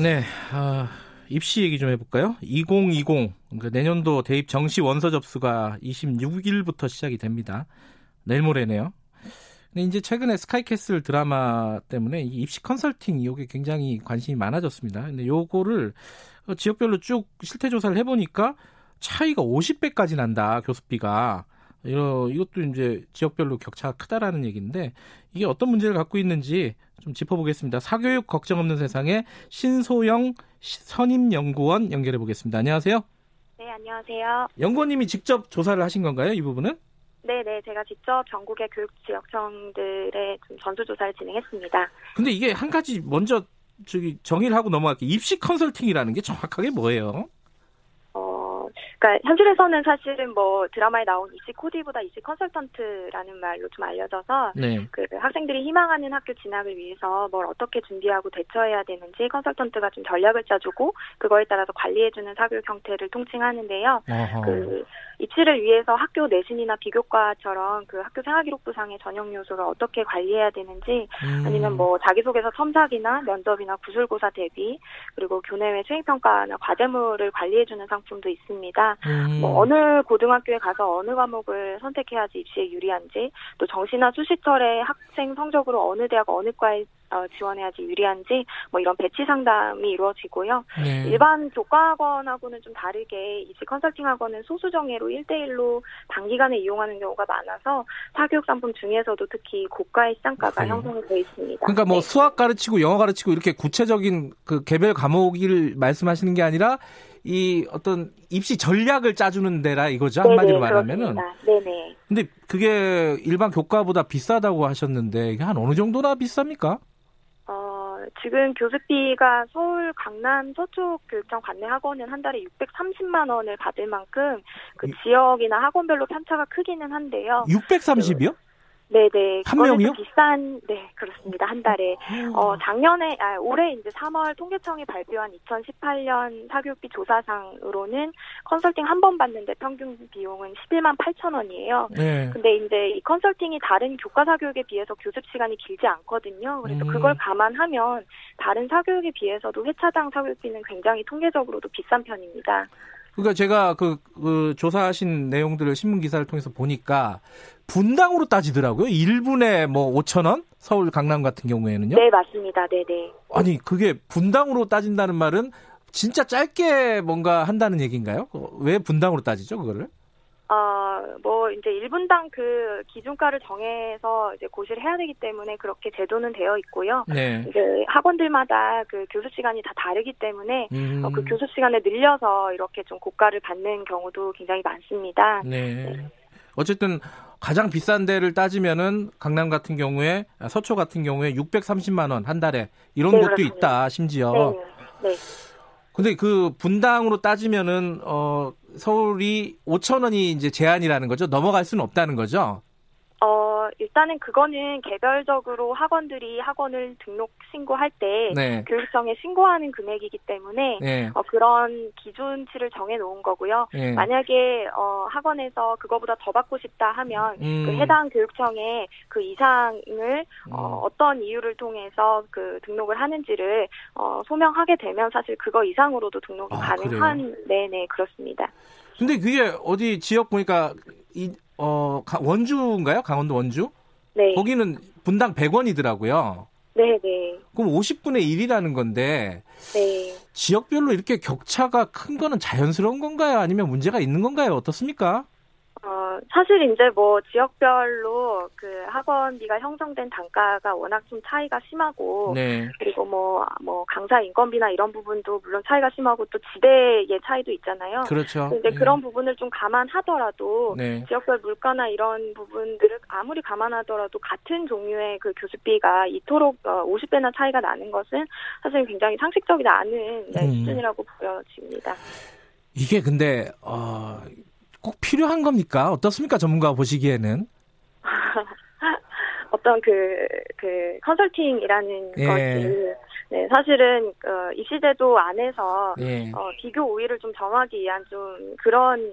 네, 아, 입시 얘기 좀 해볼까요? 2020 그러니까 내년도 대입 정시 원서 접수가 26일부터 시작이 됩니다. 내일 모레네요. 근데 이제 최근에 스카이캐슬 드라마 때문에 입시 컨설팅 이게 굉장히 관심이 많아졌습니다. 근데 요거를 지역별로 쭉 실태 조사를 해보니까 차이가 50배까지 난다 교습비가. 이러, 이것도 이제 지역별로 격차가 크다라는 얘기인데 이게 어떤 문제를 갖고 있는지 좀 짚어보겠습니다. 사교육 걱정 없는 세상에 신소영 선임 연구원 연결해 보겠습니다. 안녕하세요. 네, 안녕하세요. 연구원님이 직접 조사를 하신 건가요? 이 부분은? 네, 네, 제가 직접 전국의 교육 지역청들의 전수 조사를 진행했습니다. 근데 이게 한 가지 먼저 저기 정의를 하고 넘어갈게요. 입시 컨설팅이라는 게 정확하게 뭐예요? 그러니까 현실에서는 사실은 뭐 드라마에 나온 이시 코디보다 이시 컨설턴트라는 말로 좀 알려져서 네. 그 학생들이 희망하는 학교 진학을 위해서 뭘 어떻게 준비하고 대처해야 되는지 컨설턴트가 좀 전략을 짜주고 그거에 따라서 관리해주는 사교육 형태를 통칭하는데요. 어허. 그 입시를 위해서 학교 내신이나 비교과처럼 그 학교 생활기록부상의 전형 요소를 어떻게 관리해야 되는지 음. 아니면 뭐 자기소개서 첨삭이나 면접이나 구술고사 대비 그리고 교내외 수행평가나 과제물을 관리해주는 상품도 있습니다. 음. 뭐 어느 고등학교에 가서 어느 과목을 선택해야지 입시에 유리한지 또 정시나 수시철에 학생 성적으로 어느 대학 어느 과에 어, 지원해야지 유리한지 뭐 이런 배치 상담이 이루어지고요. 네. 일반 교과학원하고는 좀 다르게 이제 컨설팅 학원은 소수 정예로 1대1로 단기간에 이용하는 경우가 많아서 사교육 상품 중에서도 특히 고가의 시장가가 그 형성이 되어 있습니다. 그러니까 뭐 네. 수학 가르치고 영어 가르치고 이렇게 구체적인 그 개별 과목을 말씀하시는 게 아니라 이 어떤 입시 전략을 짜주는 데라 이거죠 한마디로 말하면은. 네네. 근데 그게 일반 교과보다 비싸다고 하셨는데 이게 한 어느 정도나 비쌉니까? 지금 교습비가 서울 강남 서쪽 교육청 관내 학원은 한 달에 630만 원을 받을 만큼 그 지역이나 학원별로 편차가 크기는 한데요. 630이요? 네네. 한 명이요? 비싼, 네, 그렇습니다. 한 달에. 음. 어, 작년에, 아, 올해 이제 3월 통계청이 발표한 2018년 사교육비 조사상으로는 컨설팅 한 번 받는데 평균 비용은 11만 8천 원이에요. 네. 근데 이제 이 컨설팅이 다른 교과 사교육에 비해서 교습 시간이 길지 않거든요. 그래서 음. 그걸 감안하면 다른 사교육에 비해서도 회차당 사교육비는 굉장히 통계적으로도 비싼 편입니다. 그러니까 제가 그, 그 조사하신 내용들을 신문 기사를 통해서 보니까 분당으로 따지더라고요. 1분에 뭐 5천 원? 서울 강남 같은 경우에는요? 네, 맞습니다. 네, 네. 아니, 그게 분당으로 따진다는 말은 진짜 짧게 뭔가 한다는 얘기인가요? 왜 분당으로 따지죠, 그거를? 어, 뭐, 이제 1분당 그 기준가를 정해서 이제 고시를 해야 되기 때문에 그렇게 제도는 되어 있고요. 네. 이제 학원들마다 그 교습 시간이 다 다르기 때문에 음. 어, 그 교습 시간을 늘려서 이렇게 좀 고가를 받는 경우도 굉장히 많습니다. 네. 네. 어쨌든 가장 비싼 데를 따지면은 강남 같은 경우에 서초 같은 경우에 630만 원 한 달에 이런 네, 곳도 그렇습니다. 있다 심지어. 네. 네. 근데 그 분당으로 따지면은 어 서울이 5천 원이 이제 제한이라는 거죠. 넘어갈 수는 없다는 거죠. 어, 일단은 그거는 개별적으로 학원들이 학원을 등록 신고할 때 네. 교육청에 신고하는 금액이기 때문에 네. 어, 그런 기준치를 정해 놓은 거고요. 네. 만약에 어, 학원에서 그거보다 더 받고 싶다 하면 음. 그 해당 교육청에 그 이상을 어, 음. 어떤 이유를 통해서 그 등록을 하는지를 어, 소명하게 되면 사실 그거 이상으로도 등록이 아, 가능한 네네 그렇습니다. 근데 그게 어디 지역 보니까 이 어, 원주인가요? 강원도 원주? 네. 거기는 분당 100원이더라고요. 네, 네. 그럼 50분의 1이라는 건데 네. 지역별로 이렇게 격차가 큰 거는 자연스러운 건가요? 아니면 문제가 있는 건가요? 어떻습니까? 어, 사실 이제 뭐 지역별로 그 학원비가 형성된 단가가 워낙 좀 차이가 심하고 네. 그리고 뭐뭐 뭐 강사 인건비나 이런 부분도 물론 차이가 심하고 또 지대의 차이도 있잖아요. 그렇죠. 근데 네. 그런 부분을 좀 감안하더라도 네. 지역별 물가나 이런 부분들을 아무리 감안하더라도 같은 종류의 그 교습비가 이토록 어, 50배나 차이가 나는 것은 사실 굉장히 상식적이지 않은 네, 음. 수준이라고 보여집니다. 이게 근데 어, 꼭 필요한 겁니까? 어떻습니까? 전문가 보시기에는? 어떤 그, 그, 컨설팅이라는 예. 것이, 네, 사실은, 어, 입시제도 안에서, 예. 어, 비교 우위를 좀 정하기 위한 좀 그런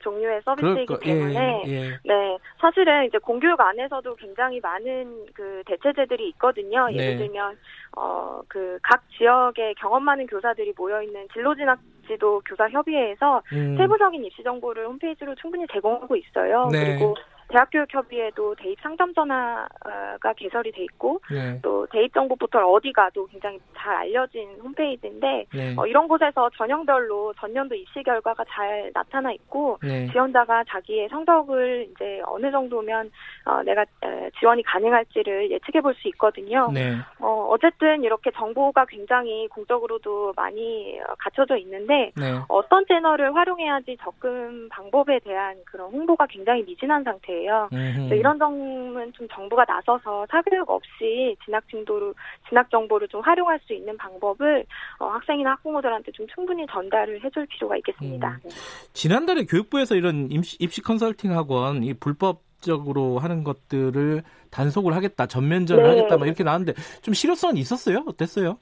종류의 서비스이기 예, 때문에 예, 예. 네 사실은 이제 공교육 안에서도 굉장히 많은 그 대체제들이 있거든요. 예를 네. 들면 어 그 각 지역의 경험 많은 교사들이 모여 있는 진로 진학 지도 교사 협의회에서 음. 세부적인 입시 정보를 홈페이지로 충분히 제공하고 있어요. 네. 그리고 대학교육협의회도 대입 상담 전화가 개설이 돼 있고 네. 또 대입 정보 포털 어디 가도 굉장히 잘 알려진 홈페이지인데 네. 어, 이런 곳에서 전형별로 전년도 입시 결과가 잘 나타나 있고 네. 지원자가 자기의 성적을 이제 어느 정도면 어, 내가 에, 지원이 가능할지를 예측해 볼 수 있거든요. 네. 어, 어쨌든 이렇게 정보가 굉장히 공적으로도 많이 어, 갖춰져 있는데 네. 어떤 채널을 활용해야지 접근 방법에 대한 그런 홍보가 굉장히 미진한 상태 예요. 거예요. 이런 점은 좀 정부가 나서서 사교육 없이 진학 진도로 진학 정보를 좀 활용할 수 있는 방법을 어, 학생이나 학부모들한테 좀 충분히 전달을 해줄 필요가 있겠습니다. 음. 네. 지난달에 교육부에서 이런 입시, 입시 컨설팅 학원 이 불법 적으로 하는 것들을 단속을 하겠다, 전면전을 네. 하겠다, 막 이렇게 나왔는데 좀 실효성은 있었어요? 어땠어요?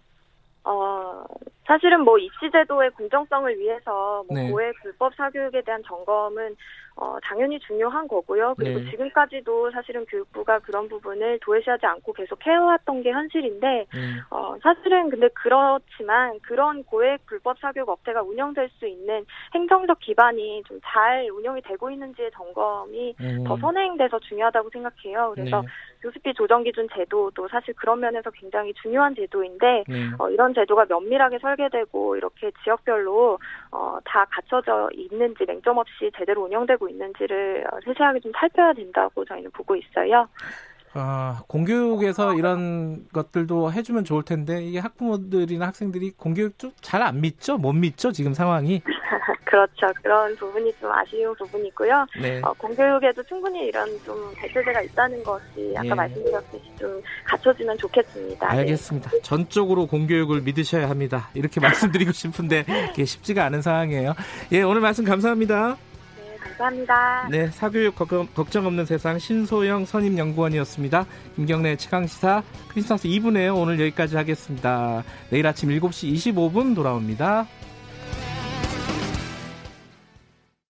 어, 사실은 뭐 입시제도의 공정성을 위해서 뭐 네. 고액 불법 사교육에 대한 점검은 어, 당연히 중요한 거고요. 그리고 네. 지금까지도 사실은 교육부가 그런 부분을 도외시하지 않고 계속 해왔던 게 현실인데, 음. 어, 사실은 근데 그렇지만 그런 고액 불법 사교육 업체가 운영될 수 있는 행정적 기반이 좀 잘 운영이 되고 있는지의 점검이 음. 더 선행돼서 중요하다고 생각해요. 그래서 네. 교습비 조정 기준 제도도 사실 그런 면에서 굉장히 중요한 제도인데, 네. 어, 이런 제도가 면밀하게 설계되고 이렇게 지역별로 어, 다 갖춰져 있는지 맹점 없이 제대로 운영되고 있는지를 세세하게 좀 살펴야 된다고 저희는 보고 있어요. 아, 공교육에서 이런 것들도 해주면 좋을 텐데 이게 학부모들이나 학생들이 공교육 좀 잘 안 믿죠? 못 믿죠? 지금 상황이? 그렇죠. 그런 부분이 좀 아쉬운 부분이고요. 네. 어, 공교육에도 충분히 이런 좀 대체제가 있다는 것이 아까 예. 말씀드렸듯이 좀 갖춰지면 좋겠습니다. 네. 알겠습니다. 네. 전적으로 공교육을 믿으셔야 합니다. 이렇게 말씀드리고 싶은데 이게 쉽지가 않은 상황이에요. 예, 오늘 말씀 감사합니다. 감사합니다. 네, 사교육 걱정 없는 세상 신소영 선임연구원이었습니다. 김경래 최강시사 크리스마스 2분에요. 오늘 여기까지 하겠습니다. 내일 아침 7시 25분 돌아옵니다.